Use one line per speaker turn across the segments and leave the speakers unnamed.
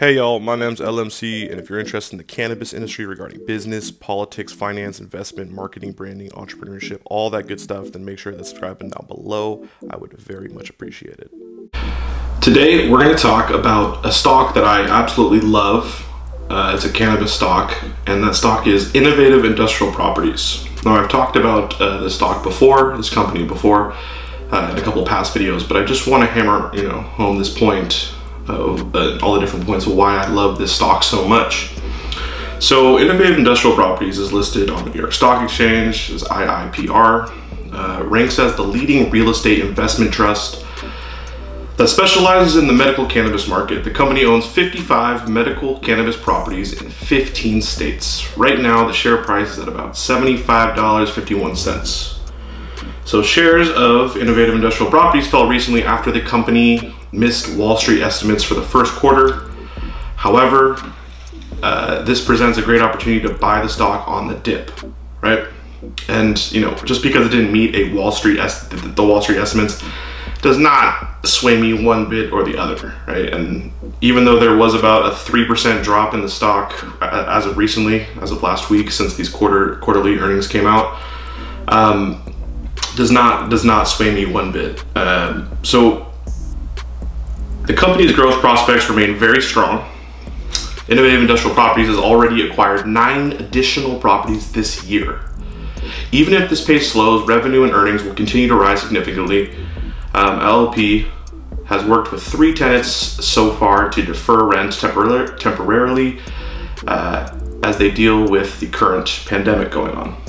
Hey y'all, my name's LMC, and if you're interested in the cannabis industry regarding business, politics, finance, investment, marketing, branding, entrepreneurship, all that good stuff, then make sure to subscribe down below. I would very much appreciate it.
Today, we're going to talk about a stock that I absolutely love. Uh, it's a cannabis stock, and that stock is Innovative Industrial Properties. Now, I've talked about uh, this stock before, this company before, uh, in a couple past videos, but I just want to hammer, you know, home this point uh, all the different points of why I love this stock so much. So Innovative Industrial Properties is listed on the New York Stock Exchange as IIPR, uh, ranks as the leading real estate investment trust that specializes in the medical cannabis market. The company owns 55 medical cannabis properties in 15 states. Right now, the share price is at about $75.51. So shares of Innovative Industrial Properties fell recently after the company missed Wall Street estimates for the first quarter. However, uh, this presents a great opportunity to buy the stock on the dip, right? And you know, just because it didn't meet a Wall Street the Wall Street estimates does not sway me one bit or the other, right? And even though there was about a three percent drop in the stock as of recently, as of last week, since these quarter quarterly earnings came out, um, does not does not sway me one bit. Um, so the company's growth prospects remain very strong. Innovative Industrial Properties has already acquired nine additional properties this year. Even if this pace slows, revenue and earnings will continue to rise significantly. Um, LLP has worked with three tenants so far to defer rent tempor temporarily uh, as they deal with the current pandemic going on.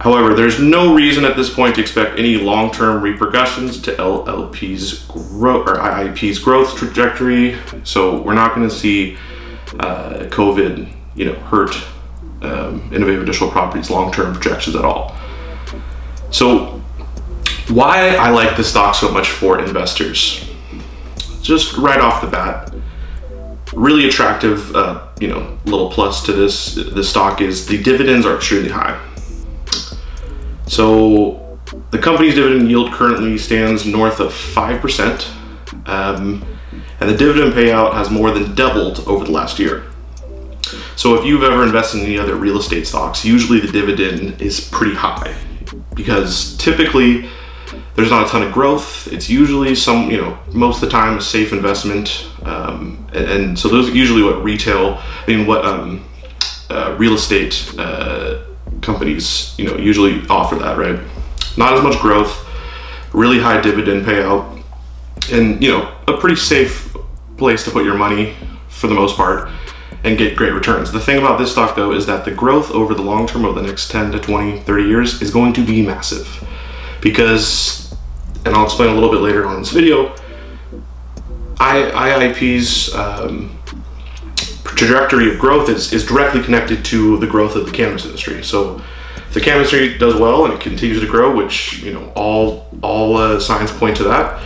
However, there's no reason at this point to expect any long-term repercussions to LLP's growth or IIP's growth trajectory. So we're not going to see uh, COVID, you know, hurt um, innovative industrial properties long-term projections at all. So why I like this stock so much for investors? Just right off the bat, really attractive, uh, you know, little plus to this this stock is the dividends are extremely high. So the company's dividend yield currently stands north of 5%, um, and the dividend payout has more than doubled over the last year. So if you've ever invested in any other real estate stocks, usually the dividend is pretty high because typically there's not a ton of growth. It's usually some, you know, most of the time a safe investment. Um, and, and, so those are usually what retail, I mean, what um, uh, real estate uh, companies, you know, usually offer that, right? Not as much growth, really high dividend payout, and you know, a pretty safe place to put your money for the most part and get great returns. The thing about this stock though is that the growth over the long term over the next 10 to 20, 30 years is going to be massive because, and I'll explain a little bit later on in this video, I, IIP's um, trajectory of growth is, is directly connected to the growth of the cannabis industry. So if the cannabis industry does well and it continues to grow, which you know all all uh, signs point to that,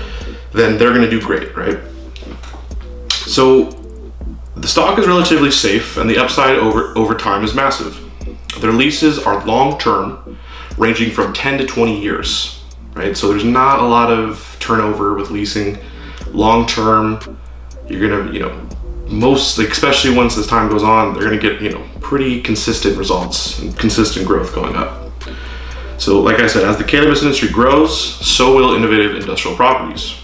then they're going to do great, right? So the stock is relatively safe, and the upside over over time is massive. Their leases are long term, ranging from 10 to 20 years, right? So there's not a lot of turnover with leasing. Long term, you're gonna you know most, especially once this time goes on, they're going to get, you know, pretty consistent results and consistent growth going up. So like I said, as the cannabis industry grows, so will innovative industrial properties.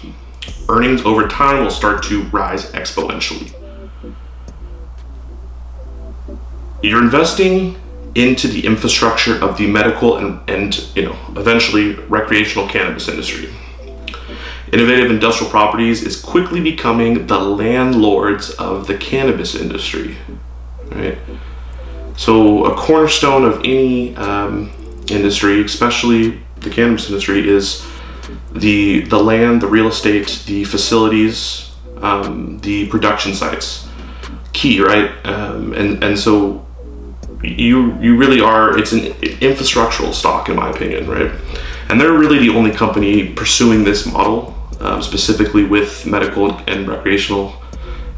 Earnings over time will start to rise exponentially. You're investing into the infrastructure of the medical and, and you know, eventually recreational cannabis industry. Innovative Industrial Properties is quickly becoming the landlords of the cannabis industry, right? So a cornerstone of any um, industry, especially the cannabis industry, is the the land, the real estate, the facilities, um, the production sites. Key, right? Um, and and so you you really are. It's an infrastructural stock, in my opinion, right? And they're really the only company pursuing this model um, specifically with medical and recreational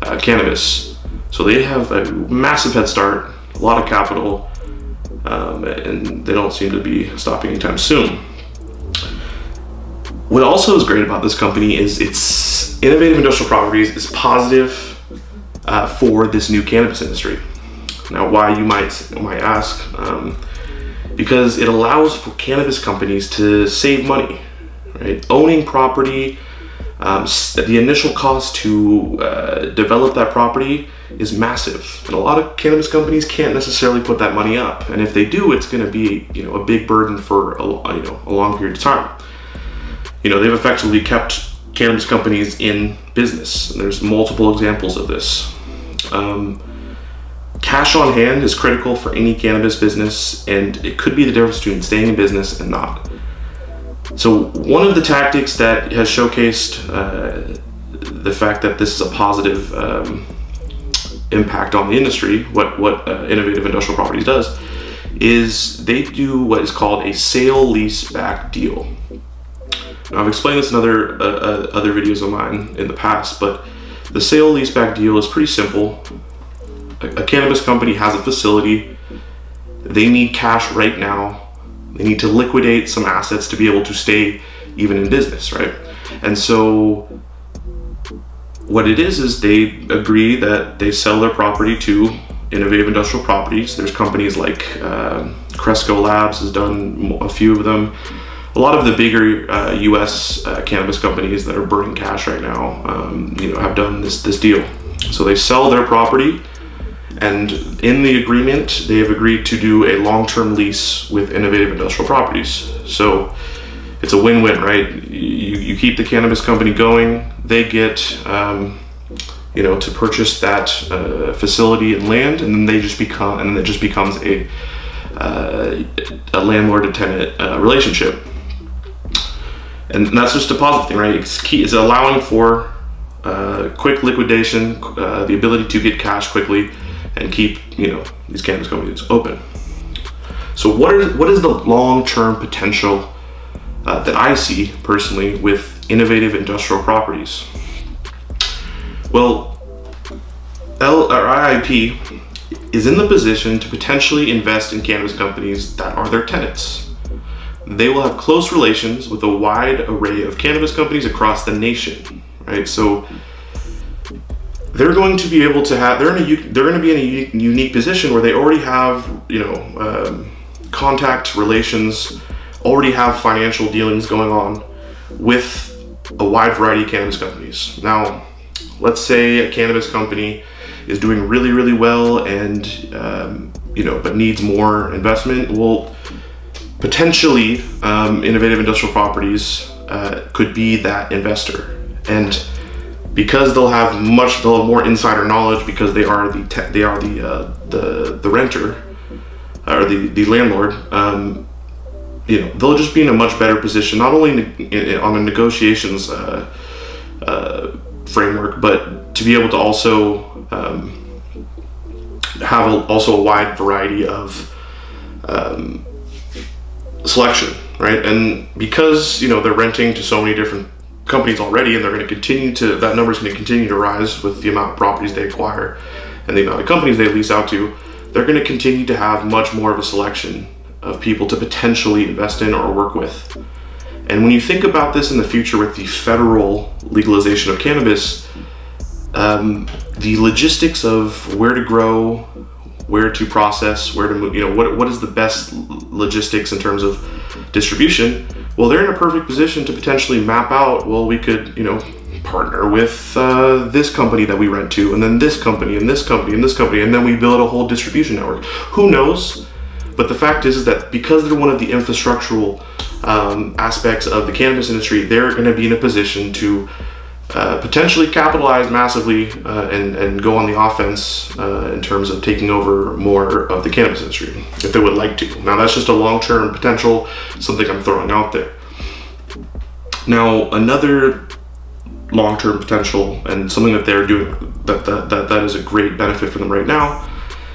uh, cannabis. So they have a massive head start, a lot of capital, um, and they don't seem to be stopping anytime soon. What also is great about this company is it's innovative industrial properties is positive uh, for this new cannabis industry. Now, why you might might ask? Um, because it allows for cannabis companies to save money, right? Owning property, um, the initial cost to uh, develop that property is massive, and a lot of cannabis companies can't necessarily put that money up. And if they do, it's going to be you know a big burden for a, you know a long period of time. You know they've effectively kept cannabis companies in business. And there's multiple examples of this. Um, cash on hand is critical for any cannabis business, and it could be the difference between staying in business and not. So, one of the tactics that has showcased uh, the fact that this is a positive um, impact on the industry, what, what uh, Innovative Industrial Properties does, is they do what is called a sale lease back deal. Now, I've explained this in other uh, uh, other videos of mine in the past, but the sale leaseback deal is pretty simple. A, a cannabis company has a facility. They need cash right now. They need to liquidate some assets to be able to stay even in business, right? And so what it is is they agree that they sell their property to innovative industrial properties. There's companies like uh, Cresco Labs has done a few of them a lot of the bigger uh, U.S. Uh, cannabis companies that are burning cash right now, um, you know, have done this this deal. So they sell their property, and in the agreement, they have agreed to do a long-term lease with Innovative Industrial Properties. So it's a win-win, right? You, you keep the cannabis company going, they get. Um, you know, to purchase that uh, facility and land, and then they just become, and then it just becomes a uh, a landlord and tenant uh, relationship and that's just a positive thing, right? It's key. It's allowing for uh, quick liquidation, uh, the ability to get cash quickly, and keep you know these cannabis companies open. So what is what is the long term potential uh, that I see personally with innovative industrial properties? Well, L or IIP is in the position to potentially invest in cannabis companies that are their tenants. They will have close relations with a wide array of cannabis companies across the nation, right? So they're going to be able to have they're in a they're going to be in a unique, position where they already have you know um, contact relations, already have financial dealings going on with a wide variety of cannabis companies. Now, let's say a cannabis company is doing really really well and um, you know but needs more investment. Well potentially um, innovative industrial properties uh, could be that investor and because they'll have much they'll have more insider knowledge because they are the te- they are the uh, the the renter or the the landlord um, you know they'll just be in a much better position not only in, in, on a negotiations uh, uh, framework but to be able to also um, have a, also a wide variety of um, selection, right? And because you know they're renting to so many different companies already, and they're going to continue to that number is going to continue to rise with the amount of properties they acquire and the amount of companies they lease out to. They're going to continue to have much more of a selection of people to potentially invest in or work with. And when you think about this in the future with the federal legalization of cannabis, um, the logistics of where to grow, where to process, where to move, you know, what, what is the best logistics in terms of distribution? Well, they're in a perfect position to potentially map out, well, we could, you know, partner with uh, this company that we rent to, and then this company, and this company, and this company, and then we build a whole distribution network. Who knows? But the fact is, is that because they're one of the infrastructural um, aspects of the cannabis industry, they're going to be in a position to uh, potentially capitalize massively uh, and, and go on the offense uh, in terms of taking over more of the cannabis industry if they would like to. Now, that's just a long term potential, something I'm throwing out there. Now, another long term potential and something that they're doing that, that, that, that is a great benefit for them right now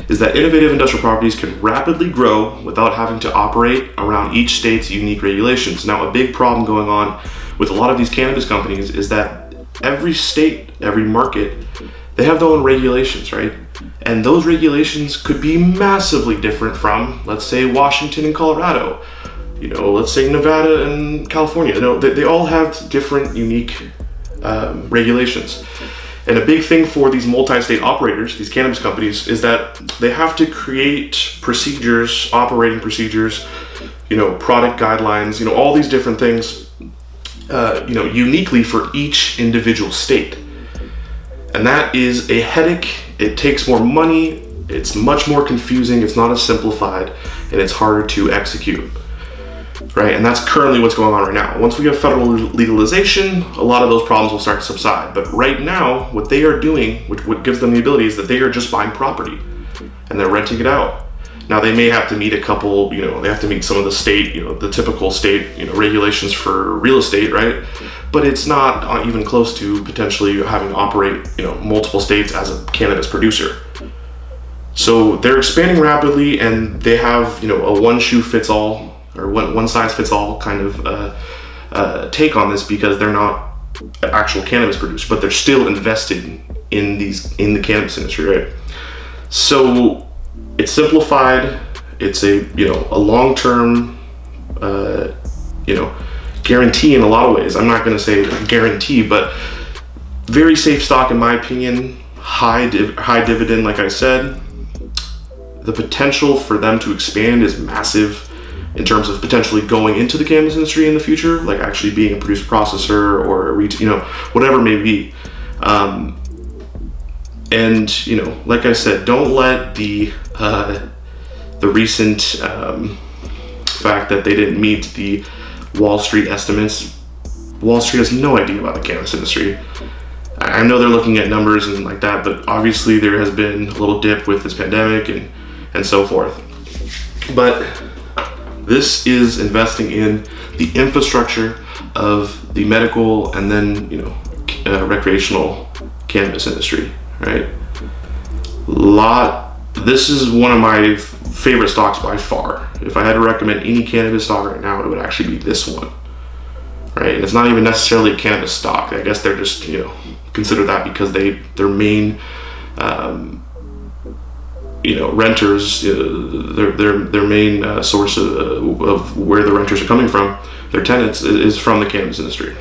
is that innovative industrial properties can rapidly grow without having to operate around each state's unique regulations. Now, a big problem going on with a lot of these cannabis companies is that every state, every market, they have their own regulations, right? And those regulations could be massively different from, let's say, Washington and Colorado. You know, let's say Nevada and California. You know, they, they all have different, unique um, regulations. And a big thing for these multi-state operators, these cannabis companies, is that they have to create procedures, operating procedures, you know, product guidelines, you know, all these different things, uh, you know, uniquely for each individual state. And that is a headache. It takes more money. It's much more confusing. It's not as simplified, and it's harder to execute right? And that's currently what's going on right now. Once we have federal legalization, a lot of those problems will start to subside. But right now, what they are doing, which what gives them the ability, is that they are just buying property and they're renting it out. Now they may have to meet a couple, you know, they have to meet some of the state, you know, the typical state, you know, regulations for real estate, right? But it's not uh, even close to potentially having to operate, you know, multiple states as a cannabis producer. So they're expanding rapidly, and they have, you know, a one shoe fits all or one, one size fits all kind of uh, uh, take on this because they're not actual cannabis producer, but they're still invested in these in the cannabis industry, right? So it's simplified. It's a you know a long term uh, you know guarantee in a lot of ways. I'm not going to say guarantee, but very safe stock in my opinion. High div- high dividend, like I said. The potential for them to expand is massive in terms of potentially going into the cannabis industry in the future, like actually being a producer processor or a retail, you know, whatever it may be. Um, and you know, like I said, don't let the uh, the recent um, fact that they didn't meet the Wall Street estimates. Wall Street has no idea about the cannabis industry. I know they're looking at numbers and like that, but obviously there has been a little dip with this pandemic and and so forth. But this is investing in the infrastructure of the medical and then, you know, uh, recreational cannabis industry, right? Lot. This is one of my favorite stocks by far. If I had to recommend any cannabis stock right now, it would actually be this one, right? And it's not even necessarily a cannabis stock. I guess they're just, you know, consider that because they their main um, you know renters uh, their their their main uh, source of, of, where the renters are coming from their tenants is from the cannabis industry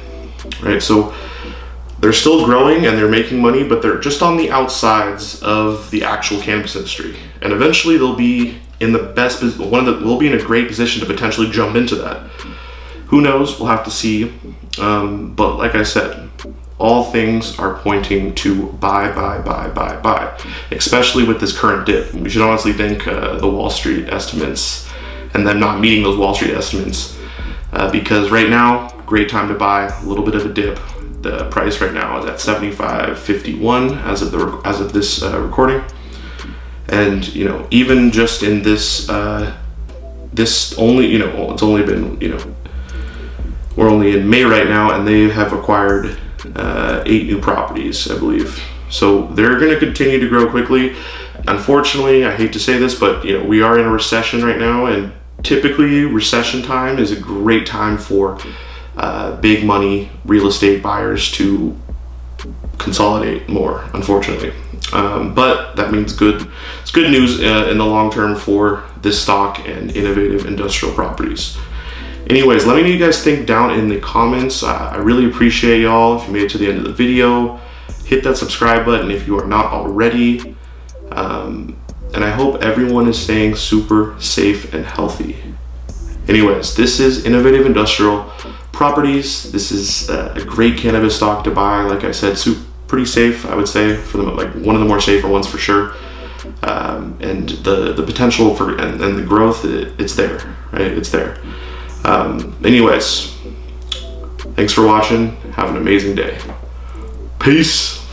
right so they're still growing and they're making money but they're just on the outsides of the actual cannabis industry and eventually they'll be in the best one of the we'll be in a great position to potentially jump into that who knows we'll have to see um, but like i said all things are pointing to buy, buy, buy, buy, buy, especially with this current dip. We should honestly thank uh, the Wall Street estimates and them not meeting those Wall Street estimates uh, because right now, great time to buy. A little bit of a dip. The price right now is at 75.51 as of the as of this uh, recording, and you know even just in this uh, this only you know it's only been you know we're only in May right now, and they have acquired uh, eight new properties, I believe. So they're going to continue to grow quickly. Unfortunately, I hate to say this, but you know we are in a recession right now, and typically recession time is a great time for uh, big money real estate buyers to consolidate more. Unfortunately, um, but that means good. It's good news uh, in the long term for this stock and innovative industrial properties. Anyways, let me know you guys think down in the comments. Uh, I really appreciate y'all. If you made it to the end of the video, hit that subscribe button if you are not already. Um, and I hope everyone is staying super safe and healthy. Anyways, this is Innovative Industrial Properties. This is a great cannabis stock to buy. Like I said, super, pretty safe, I would say, for the like one of the more safer ones for sure. Um, and the the potential for and, and the growth, it, it's there, right? It's there. Um, anyways, thanks for watching. Have an amazing day. Peace.